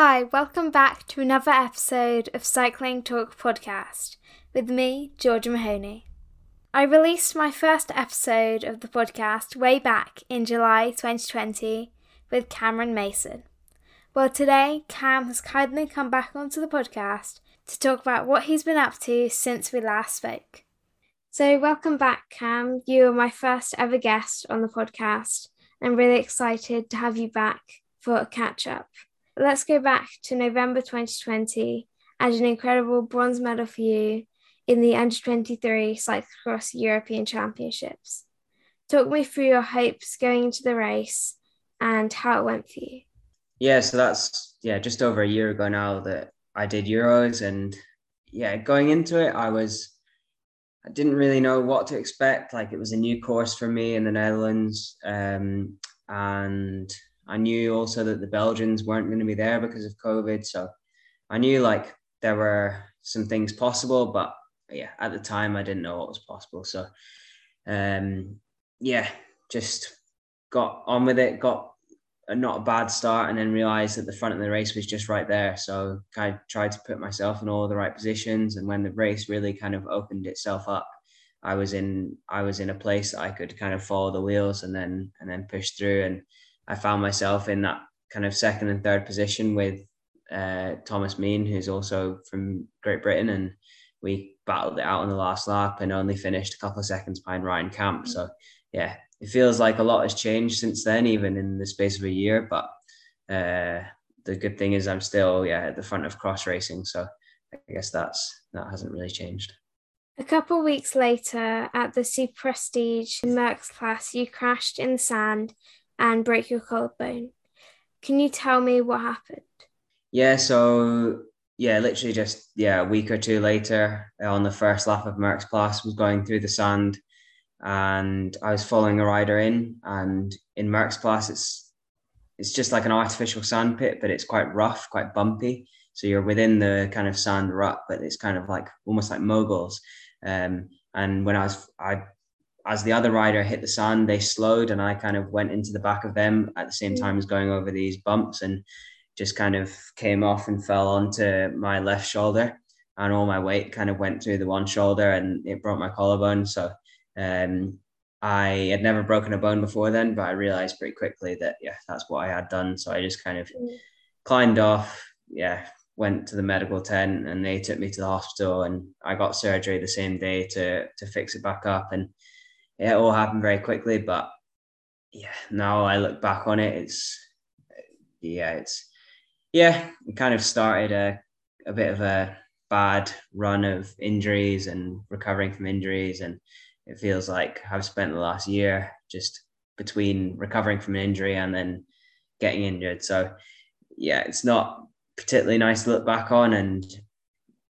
Hi, welcome back to another episode of Cycling Talk Podcast with me, Georgia Mahoney. I released my first episode of the podcast way back in July 2020 with Cameron Mason. Well, today, Cam has kindly come back onto the podcast to talk about what he's been up to since we last spoke. So, welcome back, Cam. You are my first ever guest on the podcast. I'm really excited to have you back for a catch up. Let's go back to November 2020 and an incredible bronze medal for you in the Under 23 Cyclocross European Championships. Talk me through your hopes going into the race and how it went for you. Yeah, so that's yeah, just over a year ago now that I did Euros and yeah, going into it I was I didn't really know what to expect. Like it was a new course for me in the Netherlands. Um, and I knew also that the Belgians weren't going to be there because of COVID. So I knew like there were some things possible, but yeah, at the time I didn't know what was possible. So um, yeah, just got on with it, got a, not a bad start, and then realized that the front of the race was just right there. So I tried to put myself in all the right positions, and when the race really kind of opened itself up, I was in I was in a place that I could kind of follow the wheels and then and then push through and I found myself in that kind of second and third position with uh, Thomas Mein, who's also from Great Britain, and we battled it out on the last lap and only finished a couple of seconds behind Ryan Kamp. So yeah, it feels like a lot has changed since then, even in the space of a year. But uh, the good thing is I'm still yeah at the front of cross racing, so I guess that's that hasn't really changed. A couple of weeks later, at the Super Prestige Merksplas, you crashed in the sand and break your collarbone. Can you tell me what happened? Yeah, so yeah, literally just yeah, a week or two later on the first lap of Merksplas was going through the sand and I was following a rider in and in Merksplas it's it's just like an artificial sand pit, but it's quite rough, quite bumpy. So you're within the kind of sand rut, but it's kind of like almost like moguls. Um, and when I was I as the other rider hit the sand, they slowed and I kind of went into the back of them at the same mm. time as going over these bumps and just kind of came off and fell onto my left shoulder. And all my weight kind of went through the one shoulder and it broke my collarbone. So um, I had never broken a bone before then, but I realized pretty quickly that, yeah, that's what I had done. So I just kind of mm. climbed off, yeah, went to the medical tent and they took me to the hospital and I got surgery the same day to to fix it back up and it all happened very quickly. But yeah, now I look back on it, it's yeah, it's yeah, it kind of started a a bit of a bad run of injuries and recovering from injuries, and it feels like I've spent the last year just between recovering from an injury and then getting injured. So yeah, it's not particularly nice to look back on and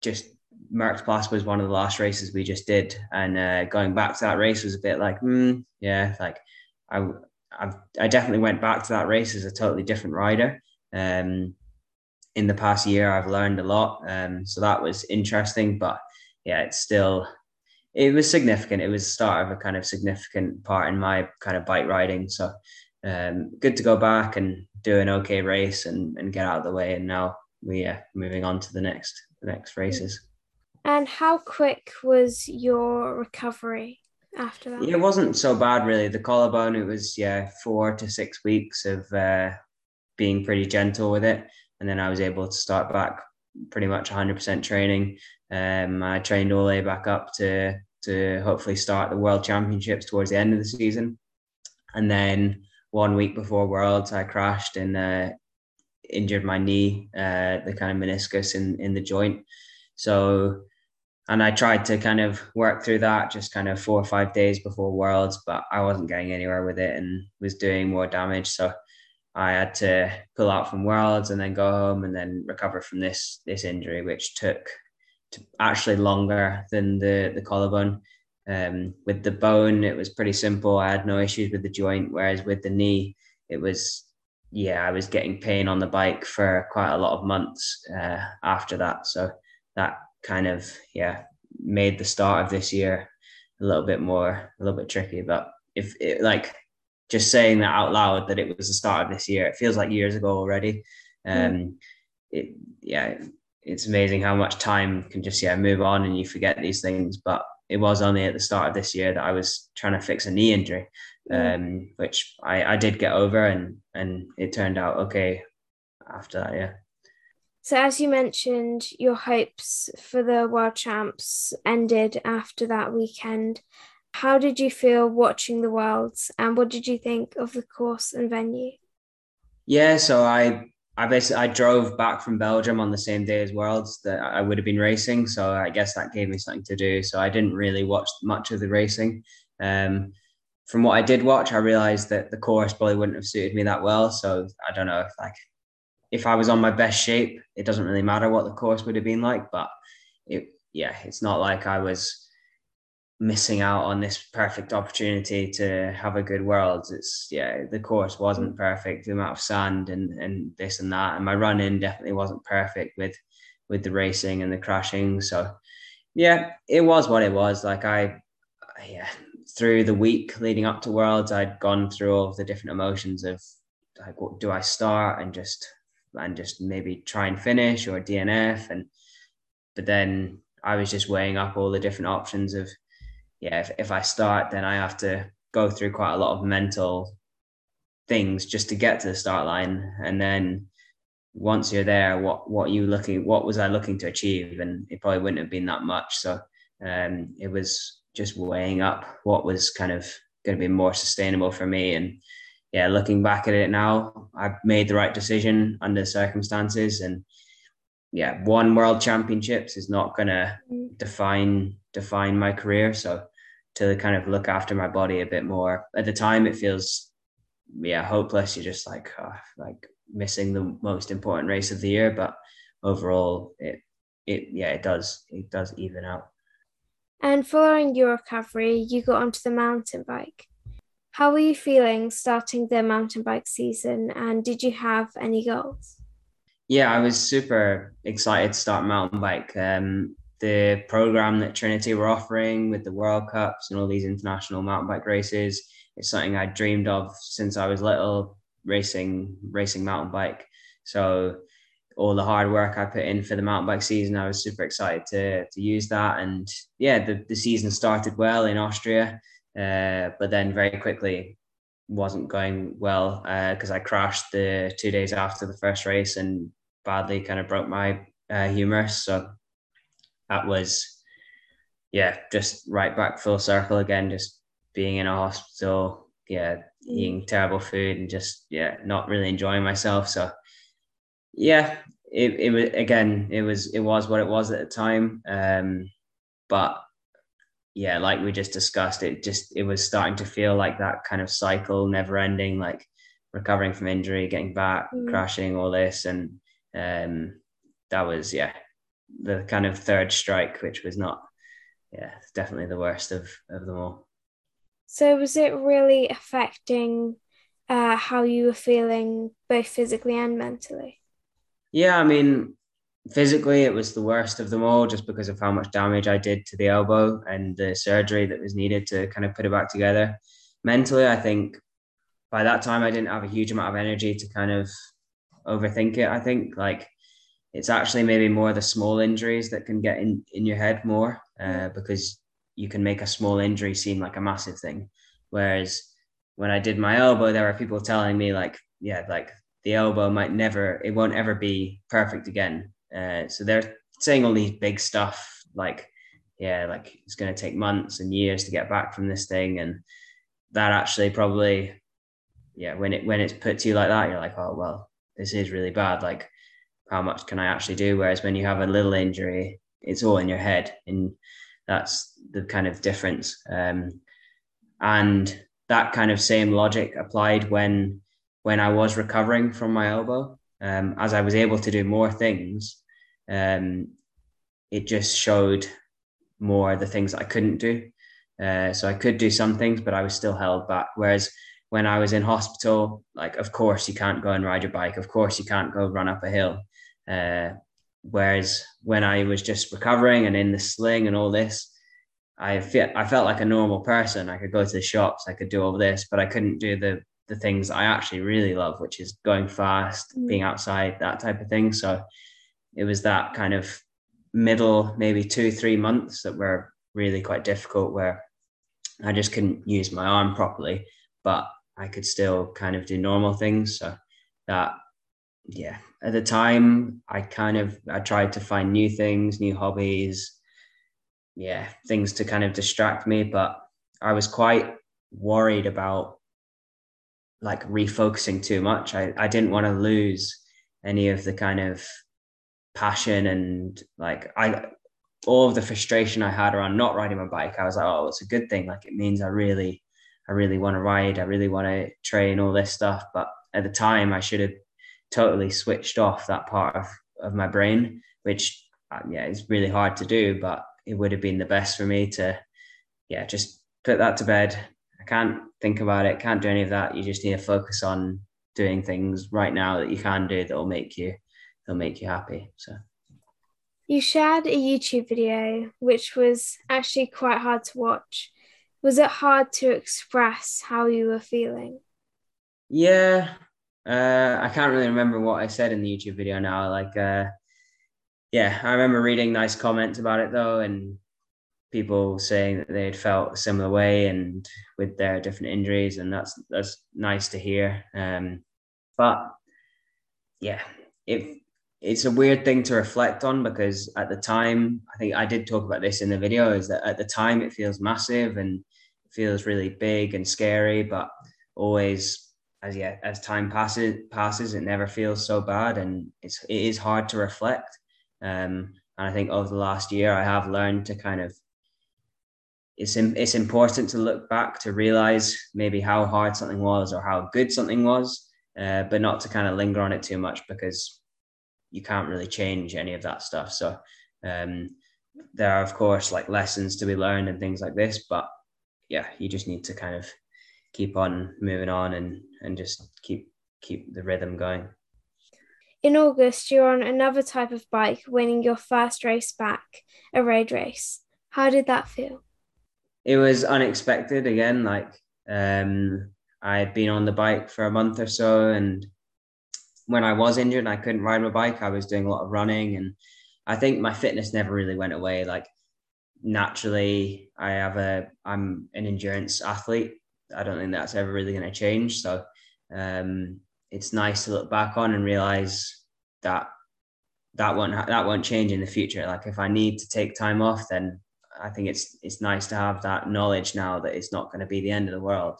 just Merksplas was one of the last races we just did, and uh, going back to that race was a bit like, mm, yeah, like I, I've, i definitely went back to that race as a totally different rider. Um, in the past year, I've learned a lot, um, so that was interesting. But yeah, it's still, it was significant. It was the start of a kind of significant part in my kind of bike riding. So um, good to go back and do an okay race and, and get out of the way. And now we are moving on to the next the next races. And how quick was your recovery after that? It wasn't so bad, really. The collarbone, it was, yeah, four to six weeks of uh, being pretty gentle with it. And then I was able to start back pretty much 100% training. Um, I trained all the way back up to, to hopefully start the World Championships towards the end of the season. And then one week before Worlds, I crashed and uh, injured my knee, uh, the kind of meniscus in, in the joint. So and I tried to kind of work through that just kind of four or five days before Worlds, but I wasn't getting anywhere with it and was doing more damage. So I had to pull out from Worlds and then go home and then recover from this this injury, which took actually longer than the the collarbone. Um, with the bone, it was pretty simple. I had no issues with the joint, whereas with the knee, it was yeah, I was getting pain on the bike for quite a lot of months uh, after that. So that kind of yeah made the start of this year a little bit more a little bit tricky but if it like just saying that out loud that it was the start of this year it feels like years ago already mm. um mm. it yeah, it's amazing how much time can just yeah move on and you forget these things. But it was only at the start of this year that I was trying to fix a knee injury, mm. um, which I, I did get over and and it turned out okay after that. Yeah. So, as you mentioned, your hopes for the world champs ended after that weekend. How did you feel watching the worlds, and what did you think of the course and venue? Yeah, so I I basically I drove back from Belgium on the same day as Worlds that I would have been racing, so I guess that gave me something to do. So I didn't really watch much of the racing. Um, from what I did watch, I realized that the course probably wouldn't have suited me that well. So I don't know if like if I was on my best shape, it doesn't really matter what the course would have been like. But it, yeah, it's not like I was missing out on this perfect opportunity to have a good world. It's yeah, the course wasn't perfect, the amount of sand and and this and that, and my run in definitely wasn't perfect with with the racing and the crashing. So yeah, it was what it was. Like I, yeah, through the week leading up to Worlds, I'd gone through all the different emotions of like, what do I start and just and just maybe try and finish or DNF. And but then I was just weighing up all the different options of yeah, if, if I start, then I have to go through quite a lot of mental things just to get to the start line. And then once you're there, what what you looking what was I looking to achieve? And it probably wouldn't have been that much. So um, it was just weighing up what was kind of going to be more sustainable for me and yeah, looking back at it now, I've made the right decision under circumstances. And yeah, one world championships is not gonna define define my career. So to kind of look after my body a bit more. At the time it feels yeah, hopeless. You're just like oh, like missing the most important race of the year. But overall it it yeah, it does it does even out. And following your recovery, you got onto the mountain bike. How were you feeling starting the mountain bike season and did you have any goals? Yeah, I was super excited to start mountain bike. Um, the program that Trinity were offering with the World Cups and all these international mountain bike races is something I dreamed of since I was little, racing racing mountain bike. So all the hard work I put in for the mountain bike season, I was super excited to to use that. And yeah, the, the season started well in Austria. Uh, but then very quickly wasn't going well because uh, I crashed the two days after the first race and badly kind of broke my uh, humerus. So that was, yeah, just right back full circle again, just being in a hospital, yeah, mm. eating terrible food and just, yeah, not really enjoying myself. So, yeah, it, it was, again, it was, it was what it was at the time. Um, but yeah, like we just discussed, it just it was starting to feel like that kind of cycle, never ending, like recovering from injury, getting back, mm. crashing, all this, and um, that was yeah, the kind of third strike, which was not, yeah, definitely the worst of of them all. So was it really affecting uh, how you were feeling, both physically and mentally? Yeah, I mean, physically it was the worst of them all just because of how much damage I did to the elbow and the surgery that was needed to kind of put it back together. Mentally, I think by that time I didn't have a huge amount of energy to kind of overthink it. I think like it's actually maybe more the small injuries that can get in, in your head more uh, because you can make a small injury seem like a massive thing. Whereas when I did my elbow, there were people telling me like, yeah, like the elbow might never, it won't ever be perfect again. Uh, so they're saying all these big stuff like, yeah, like it's going to take months and years to get back from this thing, and that actually probably, yeah, when it when it's put to you like that, you're like, oh well, this is really bad. Like, how much can I actually do? Whereas when you have a little injury, it's all in your head, and that's the kind of difference. Um, and that kind of same logic applied when when I was recovering from my elbow. Um, as I was able to do more things, um, it just showed more the things that I couldn't do. Uh, so I could do some things, but I was still held back. Whereas when I was in hospital, like of course you can't go and ride your bike, of course you can't go run up a hill. Uh, whereas when I was just recovering and in the sling and all this, I felt I felt like a normal person. I could go to the shops, I could do all this, but I couldn't do the the things I actually really love, which is going fast, mm. being outside, that type of thing. So it was that kind of middle, maybe two, three months that were really quite difficult where I just couldn't use my arm properly, but I could still kind of do normal things. So that, yeah, at the time, I kind of I tried to find new things, new hobbies, yeah, things to kind of distract me. But I was quite worried about like refocusing too much. I, I didn't want to lose any of the kind of passion and like I all of the frustration I had around not riding my bike. I was like, oh, it's a good thing. Like it means I really, I really want to ride. I really want to train all this stuff. But at the time, I should have totally switched off that part of, of my brain, which uh, yeah, it's really hard to do. But it would have been the best for me to, yeah, just put that to bed. I can't think about it. Can't do any of that. You just need to focus on doing things right now that you can do that will make you, that'll make you happy. So. You shared a YouTube video which was actually quite hard to watch. Was it hard to express how you were feeling? Yeah, uh, I can't really remember what I said in the YouTube video now. Like, uh, yeah, I remember reading nice comments about it though, and people saying that they had felt a similar way and with their different injuries, and that's that's nice to hear. Um, but yeah, if it's a weird thing to reflect on because at the time, I think I did talk about this in the video, is that at the time it feels massive and feels really big and scary, but always as yeah as time passes passes it never feels so bad and it's it is hard to reflect. Um and i think over the last year i have learned to kind of it's it's important to look back to realize maybe how hard something was or how good something was uh, but not to kind of linger on it too much because you can't really change any of that stuff. So um, there are of course like lessons to be learned and things like this, but yeah, you just need to kind of keep on moving on and and just keep keep the rhythm going. In August, you're on another type of bike, winning your first race back, a road race. How did that feel? It was unexpected again. Like um, I had been on the bike for a month or so, and when I was injured and I couldn't ride my bike, I was doing a lot of running, and I think my fitness never really went away. Like naturally, I have a I'm an endurance athlete. I don't think that's ever really going to change. So um, it's nice to look back on and realize that that won't that won't change in the future. Like if I need to take time off, then I think it's it's nice to have that knowledge now that it's not going to be the end of the world.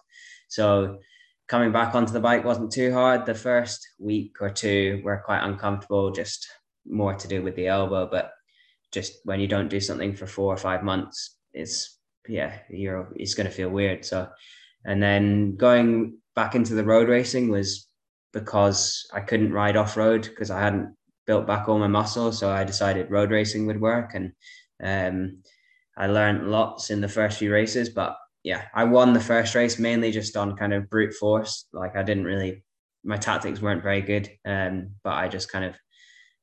So coming back onto the bike wasn't too hard. The first week or two were quite uncomfortable, just more to do with the elbow. But just when you don't do something for four or five months, it's yeah, you're it's going to feel weird. So, and then going back into the road racing was because I couldn't ride off road because I hadn't built back all my muscle. So I decided road racing would work, and um, I learned lots in the first few races, but yeah, I won the first race mainly just on kind of brute force. Like I didn't really, my tactics weren't very good, um, but I just kind of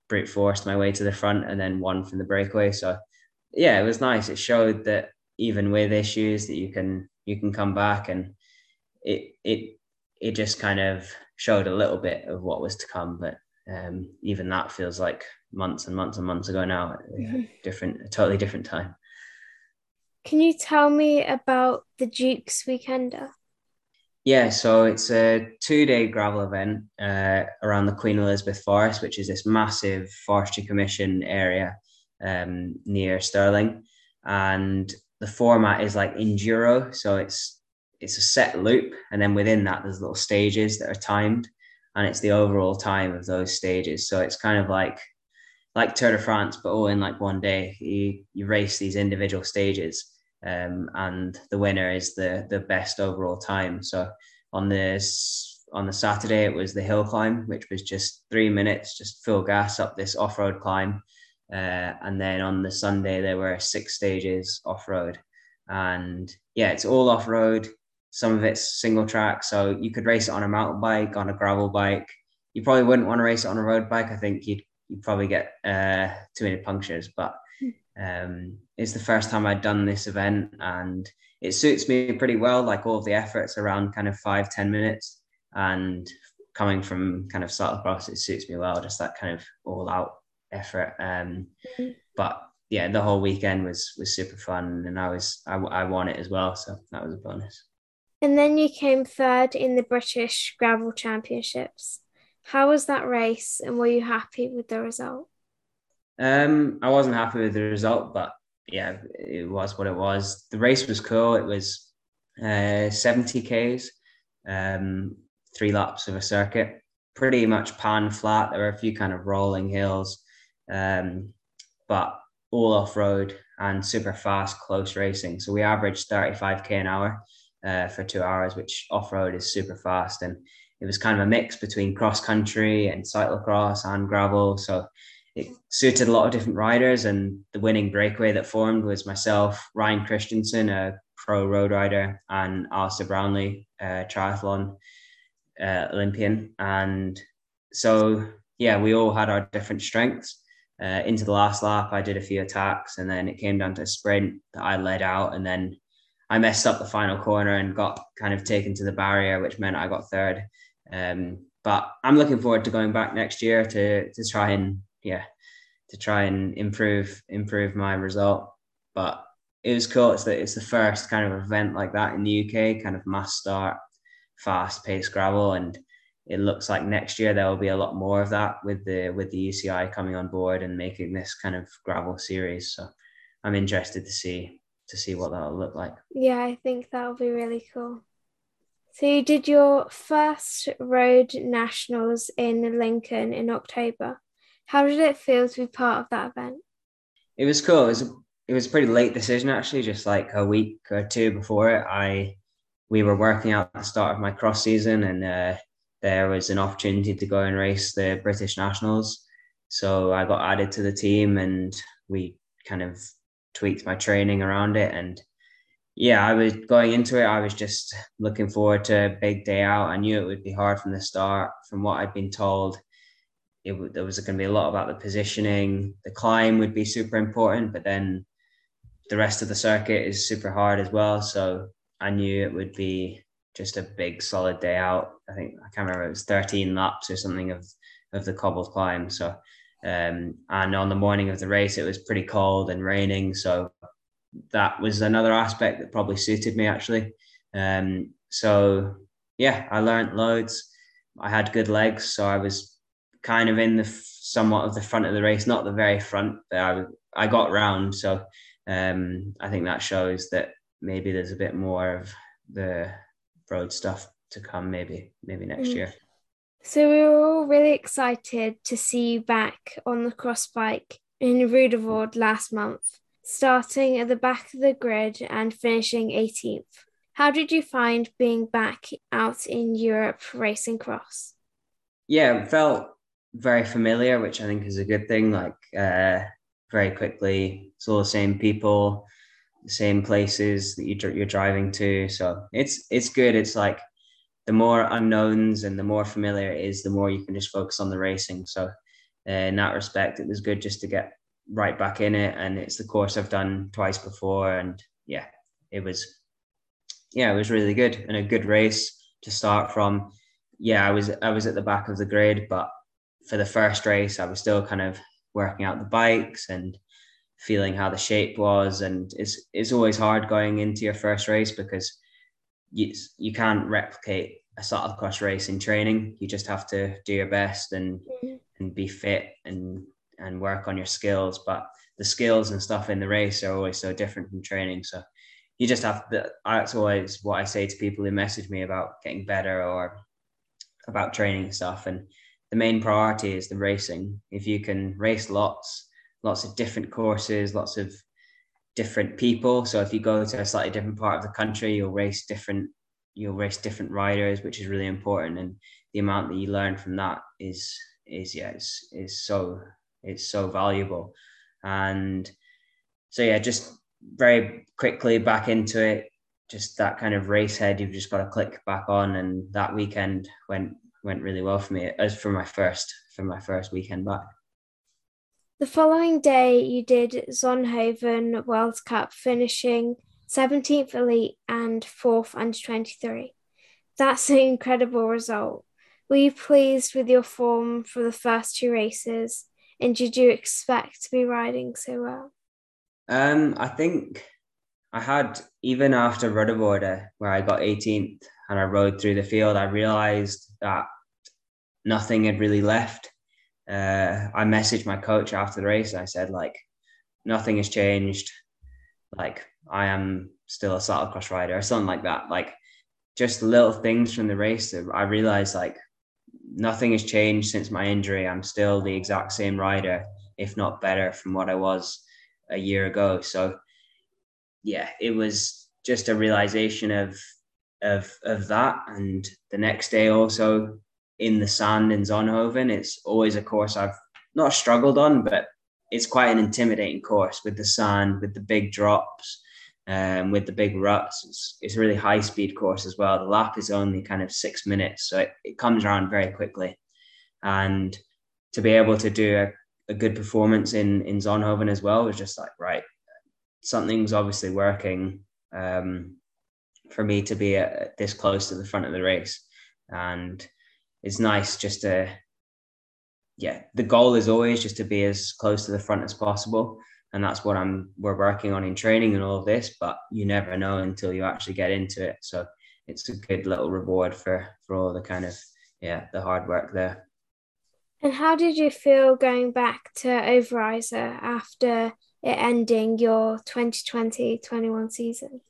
brute forced my way to the front and then won from the breakaway. So yeah, it was nice. It showed that even with issues that you can you can come back and it it it just kind of showed a little bit of what was to come. But um, even that feels like months and months and months ago now. Mm-hmm. Different, a totally different time. Can you tell me about the Dukes Weekender? Yeah, so it's a two day gravel event uh, around the Queen Elizabeth Forest, which is this massive Forestry Commission area um, near Stirling. And the format is like enduro. So it's it's a set loop. And then within that, there's little stages that are timed. And it's the overall time of those stages. So it's kind of like like Tour de France, but all in like one day. You you race these individual stages um, and the winner is the the best overall time. So on this on the Saturday it was the hill climb, which was just three minutes, just full gas up this off road climb, uh, and then on the Sunday there were six stages off road, and yeah, it's all off road. Some of it's single track, so you could race it on a mountain bike, on a gravel bike. You probably wouldn't want to race it on a road bike. I think you'd you'd probably get uh, too many punctures, but um, it's the first time I'd done this event and it suits me pretty well. Like all of the efforts around kind of five ten minutes. and coming from kind of cyclocross, it suits me well. Just that kind of all out effort. Um, mm-hmm. But yeah, the whole weekend was was super fun, and I was I, I won it as well, so that was a bonus. And then you came third in the British Gravel Championships. How was that race, and were you happy with the result? Um, I wasn't happy with the result, but yeah, it was what it was. The race was cool. It was uh, 70 Ks, um, three laps of a circuit, pretty much pan flat. There were a few kind of rolling hills, um, but all off road and super fast, close racing. So we averaged 35k an hour uh, for two hours, which off road is super fast. And it was kind of a mix between cross country and cyclocross and gravel. So it suited a lot of different riders. And the winning breakaway that formed was myself, Ryan Christensen, a pro road rider, and Alistair Brownlee, a triathlon uh, Olympian. And so, yeah, we all had our different strengths. Uh, into the last lap, I did a few attacks, and then it came down to a sprint that I led out, and then I messed up the final corner and got kind of taken to the barrier, which meant I got third. Um, but I'm looking forward to going back next year to to try and yeah to try and improve improve my result. But it was cool. It's the it's the first kind of event like that in the UK, kind of mass start, fast paced gravel, and it looks like next year there will be a lot more of that with the with the UCI coming on board and making this kind of gravel series. So I'm interested to see to see what that'll look like. Yeah, I think that'll be really cool. So you did your first road nationals in Lincoln in October. How did it feel to be part of that event? It was cool. It was it was a pretty late decision actually, just like a week or two before it. I we were working out the start of my cross season and uh, there was an opportunity to go and race the British Nationals. So I got added to the team and we kind of tweaked my training around it. And yeah, I was going into it, I was just looking forward to a big day out. I knew it would be hard from the start. From what I'd been told, it there was going to be a lot about the positioning. The climb would be super important, but then the rest of the circuit is super hard as well. So I knew it would be just a big solid day out. I think I can't remember it was 13 laps or something of of the cobbled climb. So um, and on the morning of the race, it was pretty cold and raining. So that was another aspect that probably suited me actually. Um, so yeah, I learned loads. I had good legs, so I was kind of in the somewhat of the front of the race, not the very front, but I I got round. So um, I think that shows that maybe there's a bit more of the road stuff to come. Maybe maybe next mm. year. So we were all really excited to see you back on the cross bike in Ruddervoorde last month, starting at the back of the grid and finishing 18th. How did you find being back out in Europe racing cross? Yeah, felt very familiar, which I think is a good thing. Like uh, very quickly, it's all the same people, the same places that you, you're driving to. So it's it's good. It's like the more unknowns and the more familiar it is, the more you can just focus on the racing. So, uh, in that respect, it was good just to get right back in it. And it's the course I've done twice before. And yeah, it was, yeah, it was really good and a good race to start from. Yeah, I was I was at the back of the grid, but for the first race, I was still kind of working out the bikes and feeling how the shape was. And it's it's always hard going into your first race because you, you can't replicate a cyclocross race in training. You just have to do your best and mm-hmm. and be fit and and work on your skills. But the skills and stuff in the race are always so different from training. So you just have to. That's always what I say to people who message me about getting better or about training stuff. And the main priority is the racing. If you can race lots, lots of different courses, lots of different people. So if you go to a slightly different part of the country, you'll race different you'll race different riders, which is really important. And the amount that you learn from that is is yeah, is is so it's so valuable. And so yeah, just very quickly back into it. Just that kind of race head, you've just got to click back on. And that weekend went went really well for me as for my first for my first weekend back. The following day, you did Zonhoven World Cup, finishing 17th elite and 4th under 23. That's an incredible result. Were you pleased with your form for the first two races? And did you expect to be riding so well? Um, I think I had even after Ruddervoorde, where I got 18th and I rode through the field, I realized that nothing had really left. Uh, I messaged my coach after the race. I said like, nothing has changed. Like I am still a cyclocross rider or something like that. Like just little things from the race that I realized like nothing has changed since my injury. I'm still the exact same rider, if not better, from what I was a year ago. So, yeah, it was just a realization of of of that. And the next day, also in the sand in Zonhoven, it's always a course I've not struggled on, but it's quite an intimidating course with the sand, with the big drops um, with the big ruts. It's, it's a really high speed course as well. The lap is only kind of six minutes, so it, it comes around very quickly. And to be able to do a, a good performance in in Zonhoven as well was just like right, something's obviously working um, for me to be a, this close to the front of the race, and it's nice just to yeah. The goal is always just to be as close to the front as possible and that's what I'm we're working on in training and all of this. But you never know until you actually get into it. So it's a good little reward for for all the kind of yeah the hard work there. And how did you feel going back to Overijse after it ending your 2020-21 season?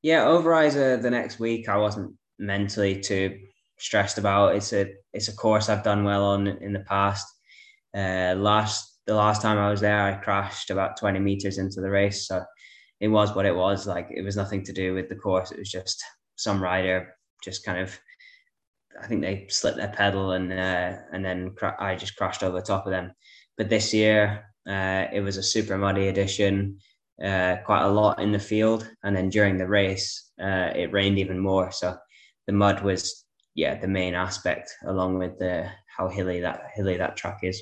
Yeah, Overijse the next week I wasn't mentally too stressed about. It's a it's a course I've done well on in the past. Uh, last the last time I was there, I crashed about 20 meters into the race. So it was what it was. Like it was nothing to do with the course. It was just some rider just kind of, I think they slipped their pedal and uh, and then I just crashed over top of them. But this year, uh, it was a super muddy edition, uh, quite a lot in the field, and then during the race, uh, it rained even more. So the mud was yeah the main aspect, along with the how hilly that hilly that track is.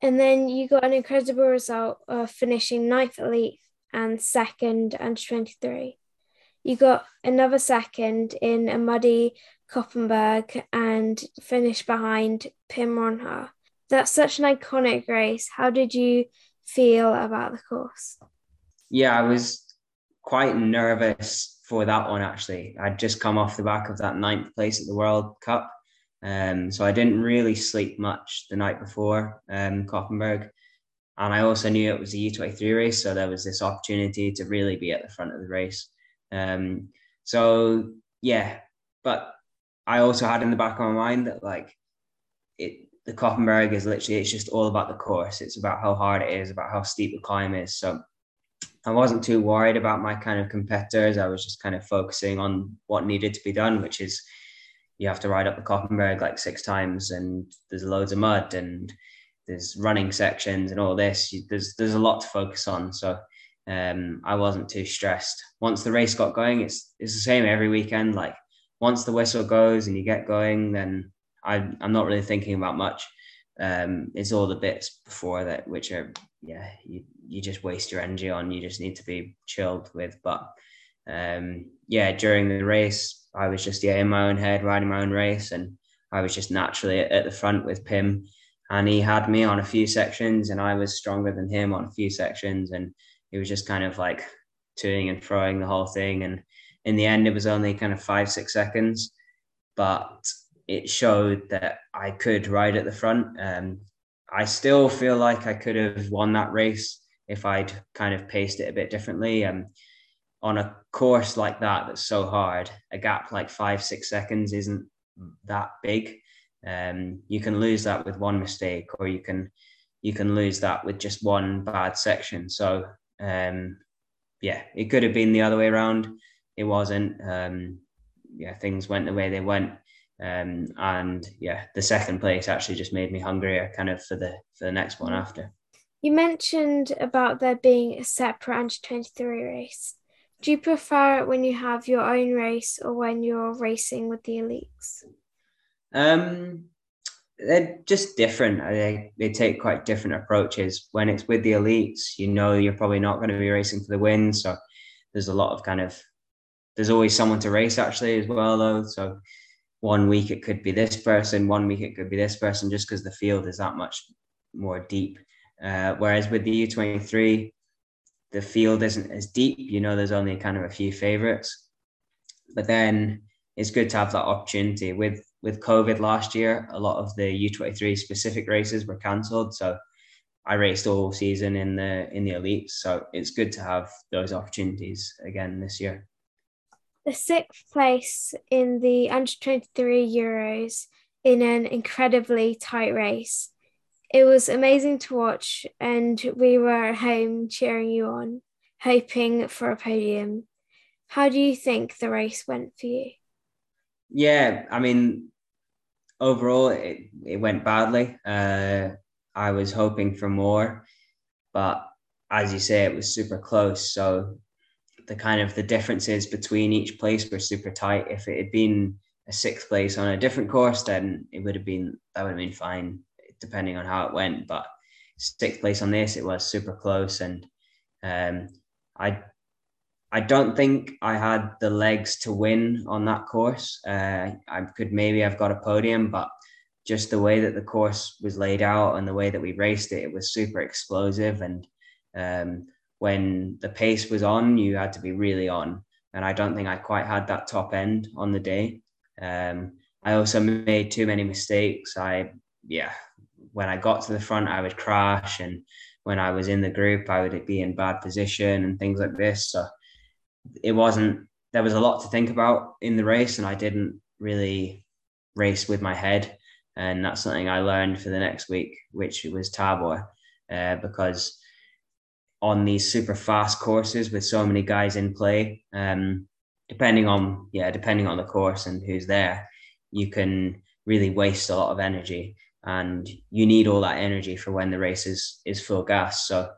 And then you got an incredible result of finishing ninth elite and second under 23. You got another second in a muddy Koppenberg and finished behind Pim Ronhaar. That's such an iconic race. How did you feel about the course? Yeah, I was quite nervous for that one actually. I'd just come off the back of that ninth place at the World Cup um, so I didn't really sleep much the night before um, Koppenberg. And I also knew it was a U23 race. So there was this opportunity to really be at the front of the race. Um, so, yeah. But I also had in the back of my mind that, like, it, the Koppenberg is literally, it's just all about the course. It's about how hard it is, about how steep the climb is. So I wasn't too worried about my kind of competitors. I was just kind of focusing on what needed to be done, which is you have to ride up the Koppenberg like six times, and there's loads of mud, and there's running sections and all this. You, there's there's a lot to focus on. So um, I wasn't too stressed. Once the race got going, it's it's the same every weekend. Like once the whistle goes and you get going, then I I'm not really thinking about much. Um, it's all the bits before that which are yeah you you just waste your energy on. You just need to be chilled with. But um, yeah, during the race, I was just yeah in my own head riding my own race, and I was just naturally at the front with Pim, and he had me on a few sections, and I was stronger than him on a few sections, and he was just kind of like toing and throwing the whole thing, and in the end, it was only kind of five six seconds, but it showed that I could ride at the front. Um, I still feel like I could have won that race if I'd kind of paced it a bit differently. Um, on a course like that that's so hard, a gap like five, six seconds isn't that big. Um, you can lose that with one mistake, or you can you can lose that with just one bad section. So um, yeah, it could have been the other way around. It wasn't. Um, yeah, things went the way they went. Um, and yeah, the second place actually just made me hungrier, kind of for the for the next one after. You mentioned about there being a separate under twenty three race. Do you prefer it when you have your own race or when you're racing with the elites? Um, they're just different. They, they take quite different approaches. When it's with the elites, you know you're probably not going to be racing for the win. So there's a lot of kind of there's always someone to race actually as well though. So one week it could be this person, one week it could be this person, just because the field is that much more deep. Uh, whereas with the U23, the field isn't as deep. You know, there's only kind of a few favorites, but then it's good to have that opportunity. With with COVID last year, a lot of the U23 specific races were cancelled, so I raced all season in the in the elites. So it's good to have those opportunities again this year. The sixth place in the under 23 Euros in an incredibly tight race it was amazing to watch, and we were at home cheering you on, hoping for a podium. How do you think the race went for you? Yeah, I mean, overall, it, it went badly. Uh, I was hoping for more, but as you say, it was super close. So the kind of the differences between each place were super tight. If it had been a sixth place on a different course, then it would have been that would have been fine depending on how it went. But sixth place on this, it was super close, and um, I I don't think I had the legs to win on that course. Uh, I could maybe have got a podium, but just the way that the course was laid out and the way that we raced it, it was super explosive. And um, when the pace was on, you had to be really on. And I don't think I quite had that top end on the day. Um, I also made too many mistakes. I, yeah, when I got to the front, I would crash, and when I was in the group, I would be in bad position and things like this. So it wasn't. There was a lot to think about in the race, and I didn't really race with my head, and that's something I learned for the next week, which was Tabor, uh, because on these super fast courses with so many guys in play, um, depending on yeah, depending on the course and who's there, you can really waste a lot of energy and you need all that energy for when the race is is full gas. So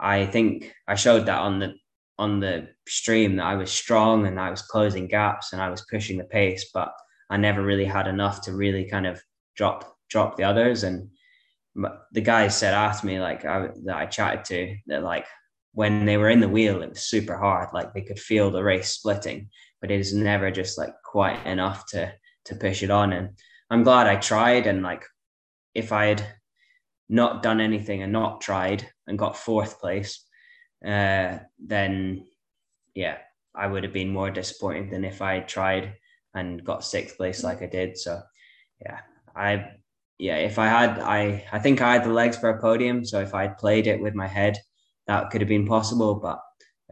I think I showed that on the on the stream that I was strong and I was closing gaps and I was pushing the pace, but I never really had enough to really kind of drop drop the others. And the guys said after me, like I, that I chatted to, that like when they were in the wheel, it was super hard. Like they could feel the race splitting, but it is never just like quite enough to to push it on. And I'm glad I tried and like if I had not done anything and not tried and got fourth place, uh, then yeah, I would have been more disappointed than if I had tried and got sixth place like I did. So yeah, I yeah, if I had I I think I had the legs for a podium. So if I had played it with my head, that could have been possible, but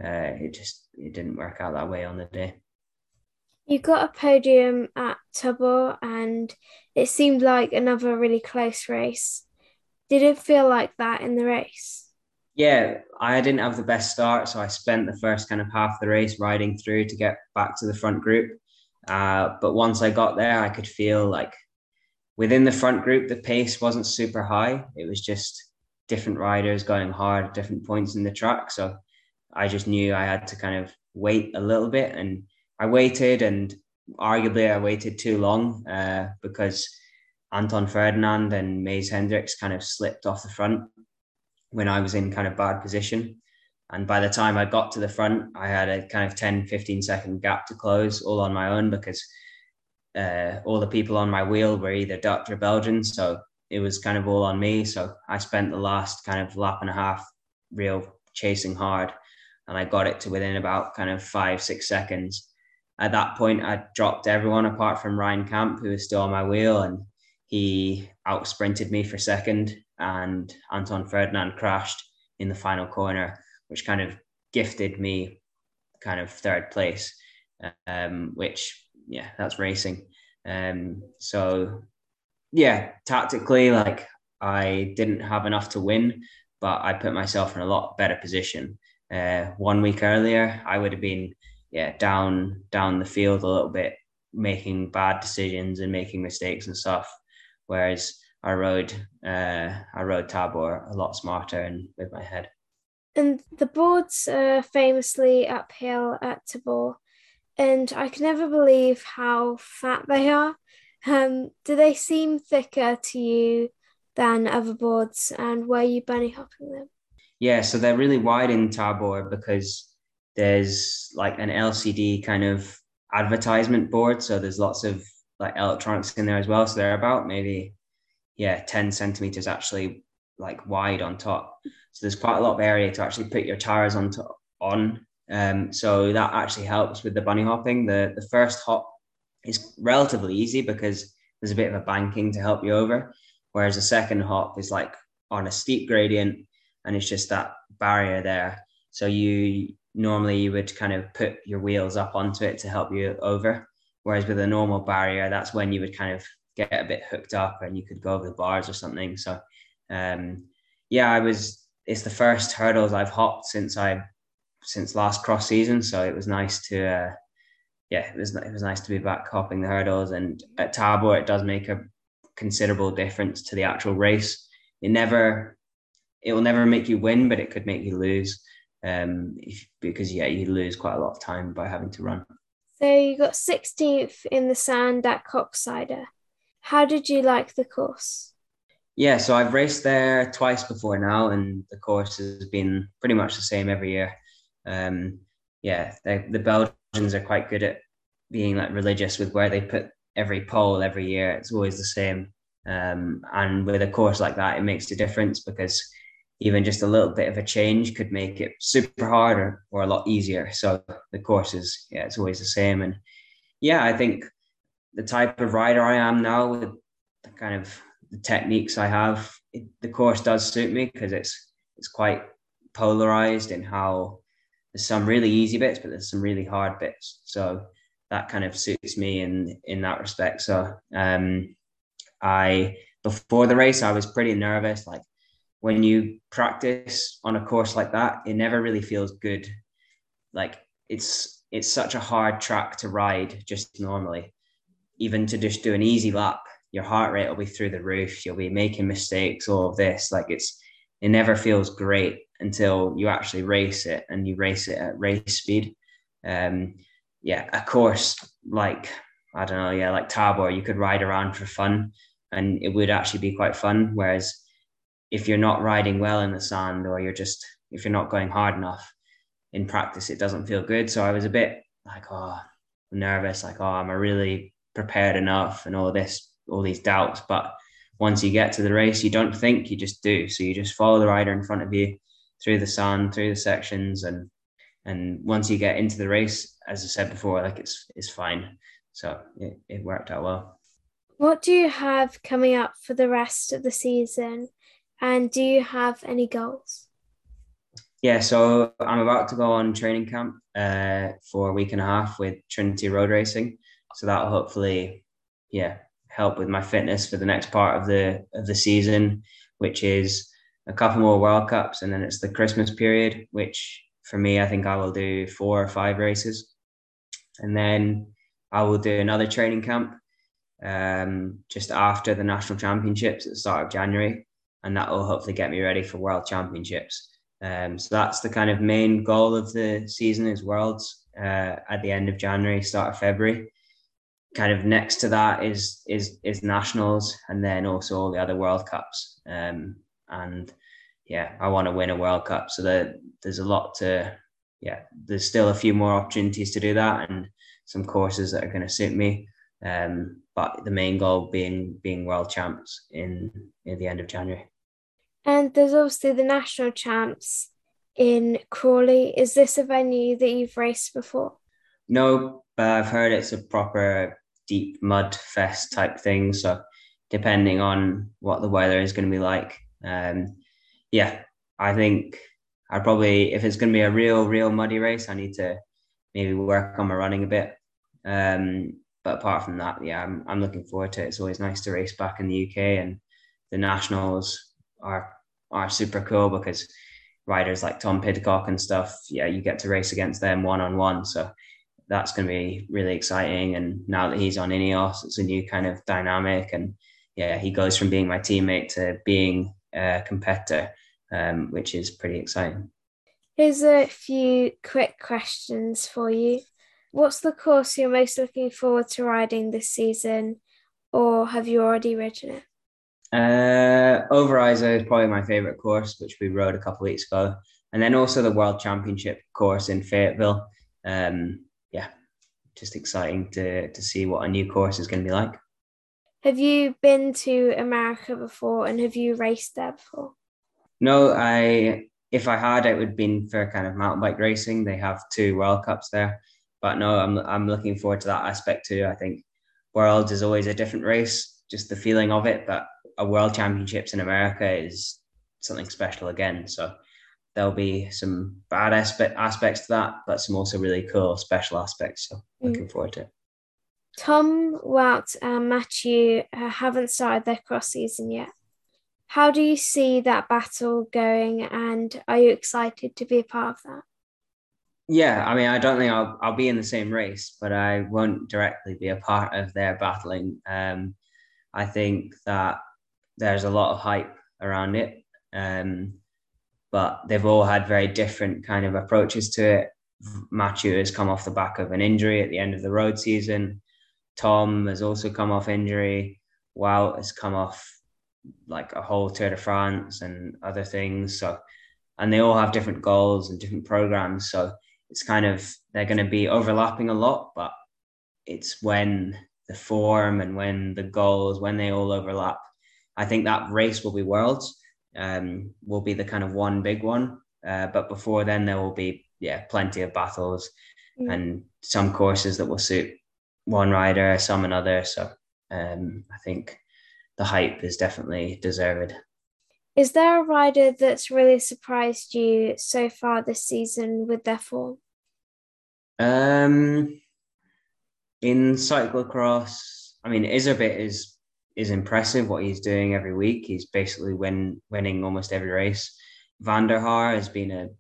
uh, it just it didn't work out that way on the day. You got a podium at Tabor, and it seemed like another really close race. Did it feel like that in the race? Yeah, I didn't have the best start, so I spent the first kind of half the race riding through to get back to the front group. Uh, but once I got there, I could feel like within the front group, the pace wasn't super high. It was just different riders going hard at different points in the track. So I just knew I had to kind of wait a little bit and I waited, and arguably I waited too long uh, because Anton Ferdinand and Mees Hendrikx kind of slipped off the front when I was in kind of bad position. And by the time I got to the front, I had a kind of 10, 15 second gap to close all on my own because uh, all the people on my wheel were either Dutch or Belgian. So it was kind of all on me. So I spent the last kind of lap and a half real chasing hard. And I got it to within about kind of five, six seconds at that point, I dropped everyone apart from Ryan Kamp, who was still on my wheel, and he out sprinted me for second. And Anton Ferdinand crashed in the final corner, which kind of gifted me kind of third place, um, which, yeah, that's racing. Um, so, yeah, tactically, like I didn't have enough to win, but I put myself in a lot better position. Uh, one week earlier, I would have been yeah down down the field a little bit, making bad decisions and making mistakes and stuff. Whereas I rode uh, I rode Tabor a lot smarter and with my head. And the boards are famously uphill at Tabor, and I can never believe how fat they are. Um, do they seem thicker to you than other boards, and were you bunny hopping them? Yeah, so they're really wide in Tabor because there's like an LCD kind of advertisement board. So there's lots of like electronics in there as well. So they're about maybe, yeah, 10 centimeters actually like wide on top. So there's quite a lot of area to actually put your tires on top, on. Um, so that actually helps with the bunny hopping. The the first hop is relatively easy because there's a bit of a banking to help you over, whereas the second hop is like on a steep gradient and it's just that barrier there. So you normally you would kind of put your wheels up onto it to help you over. Whereas with a normal barrier, that's when you would kind of get a bit hooked up and you could go over the bars or something. So um, yeah, I was it's the first hurdles I've hopped since I since last cross season. So it was nice to uh, yeah, it was it was nice to be back hopping the hurdles. And at Tabor, it does make a considerable difference to the actual race. It never it will never make you win, but it could make you lose. Um, if, because yeah, you lose quite a lot of time by having to run. So you got 16th in the sand at Koksijde. How did you like the course? Yeah, so I've raced there twice before now, and the course has been pretty much the same every year. Um, yeah, they, the Belgians are quite good at being like religious with where they put every pole every year. It's always the same. Um, and with a course like that, it makes a difference because even just a little bit of a change could make it super hard or, or a lot easier. So the course is, yeah, it's always the same. And yeah, I think the type of rider I am now with the kind of the techniques I have, it, the course does suit me because it's it's quite polarized in how there's some really easy bits, but there's some really hard bits. So that kind of suits me in in that respect. So um, I before the race I was pretty nervous. Like when you practice on a course like that, it never really feels good. Like it's it's such a hard track to ride just normally. Even to just do an easy lap, your heart rate will be through the roof. You'll be making mistakes, all of this. Like it's it never feels great until you actually race it and you race it at race speed. Um, yeah, a course like I don't know, yeah, like Tabor, you could ride around for fun, and it would actually be quite fun. Whereas if you're not riding well in the sand, or you're just if you're not going hard enough in practice, it doesn't feel good. So I was a bit like, oh, nervous, like, oh, am I really prepared enough, and all this, all these doubts. But once you get to the race, you don't think, you just do. So you just follow the rider in front of you through the sand, through the sections, and and once you get into the race, as I said before, like it's it's fine. So it, it worked out well. What do you have coming up for the rest of the season? And do you have any goals? Yeah, so I'm about to go on training camp uh, for a week and a half with Trinity Road Racing. So that'll hopefully, yeah, help with my fitness for the next part of the of the season, which is a couple more World Cups, and then it's the Christmas period, which for me, I think I will do four or five races, and then I will do another training camp um, just after the national championships at the start of January, and that will hopefully get me ready for World Championships. Um, so that's the kind of main goal of the season is Worlds uh, at the end of January, start of February. Kind of next to that is is is nationals, and then also all the other World Cups. Um, and yeah, I want to win a World Cup. So that there's a lot to, yeah, there's still a few more opportunities to do that and some courses that are going to suit me. Um, but the main goal being being world champs in in the end of January. And there's obviously the national champs in Crawley. Is this a venue that you've raced before? No, but I've heard it's a proper deep mud fest type thing. So depending on what the weather is going to be like, um, yeah, I think I probably if it's going to be a real real muddy race, I need to maybe work on my running a bit. Um, but apart from that, yeah, I'm I'm looking forward to it. It's always nice to race back in the UK, and the nationals are are super cool because riders like Tom Pidcock and stuff, yeah, you get to race against them one on one. So that's going to be really exciting. And now that he's on Ineos, it's a new kind of dynamic. And yeah, he goes from being my teammate to being a competitor um, which is pretty exciting. Here's a few quick questions for you. What's the course you're most looking forward to riding this season, or have you already ridden it? Uh, is probably my favorite course, which we rode a couple weeks ago, and then also the World Championship course in Fayetteville. Um, yeah, just exciting to to see what a new course is going to be like. Have you been to America before, and have you raced there before? No, I if I had, it would have been for kind of mountain bike racing. They have two World Cups there, but no, I'm I'm looking forward to that aspect too. I think Worlds is always a different race, just the feeling of it. But a World Championships in America is something special again. So there'll be some bad aspect aspects to that, but some also really cool special aspects. So mm. looking forward to it. Tom, Wout, and Mathieu uh, haven't started their cross season yet. How do you see that battle going, and are you excited to be a part of that? Yeah, I mean, I don't think I'll I'll be in the same race, but I won't directly be a part of their battling. Um, I think that there's a lot of hype around it, um, but they've all had very different kind of approaches to it. Mathieu has come off the back of an injury at the end of the road season. Tom has also come off injury. Wout has come off like a whole Tour de France and other things. So, and they all have different goals and different programs. So it's kind of they're going to be overlapping a lot, but it's when the form and when the goals when they all overlap. I think that race will be worlds. Um, will be the kind of one big one. Uh, but before then, there will be yeah plenty of battles mm. and some courses that will suit one rider, some another. So um, I think the hype is definitely deserved. Is there a rider that's really surprised you so far this season with their form? Um, in cyclocross, I mean, Iserbyt is is impressive what he's doing every week. He's basically win winning almost every race. Van der Haar has been a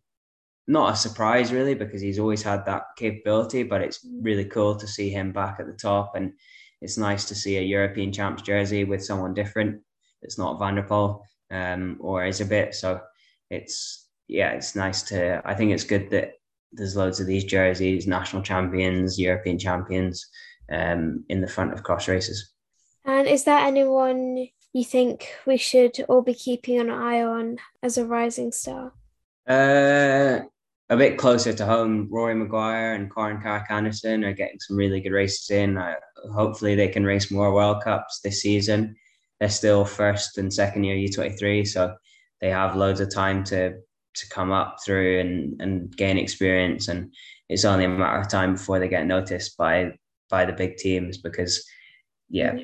not a surprise really because he's always had that capability, but it's really cool to see him back at the top and it's nice to see a European champs jersey with someone different. It's not Van um, or Iserbyt. So it's yeah, it's nice to. I think it's good that there's loads of these jerseys, national champions, European champions, um, in the front of cross races. And is there anyone you think we should all be keeping an eye on as a rising star? Uh, a bit closer to home, Rory McGuire and Corran Carrick-Anderson are getting some really good races in. Uh, hopefully, they can race more World Cups this season. They're still first and second year U23, so they have loads of time to to come up through and, and gain experience. And it's only a matter of time before they get noticed by by the big teams because, yeah,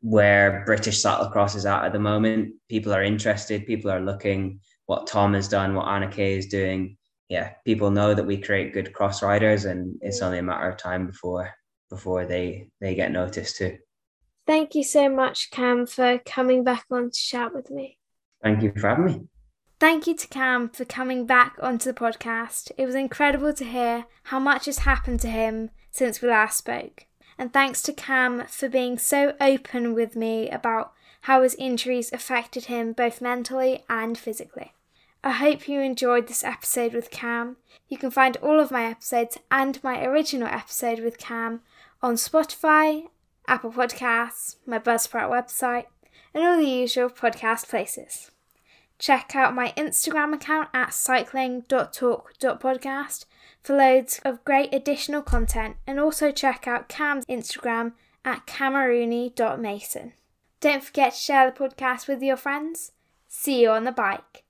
where British cyclocross is at at the moment, people are interested, people are looking what Tom has done, what Anna Kay is doing yeah, people know that we create good cross riders, and it's only a matter of time before before they they get noticed too. Thank you so much, Cam, for coming back on to chat with me. Thank you for having me. Thank you to Cam for coming back onto the podcast. It was incredible to hear how much has happened to him since we last spoke. And thanks to Cam for being so open with me about how his injuries affected him both mentally and physically. I hope you enjoyed this episode with Cam. You can find all of my episodes and my original episode with Cam on Spotify, Apple Podcasts, my Buzzsprout website, and all the usual podcast places. Check out my Instagram account at cycling.talk.podcast for loads of great additional content, and also check out Cam's Instagram at cameroony.mason. Don't forget to share the podcast with your friends. See you on the bike.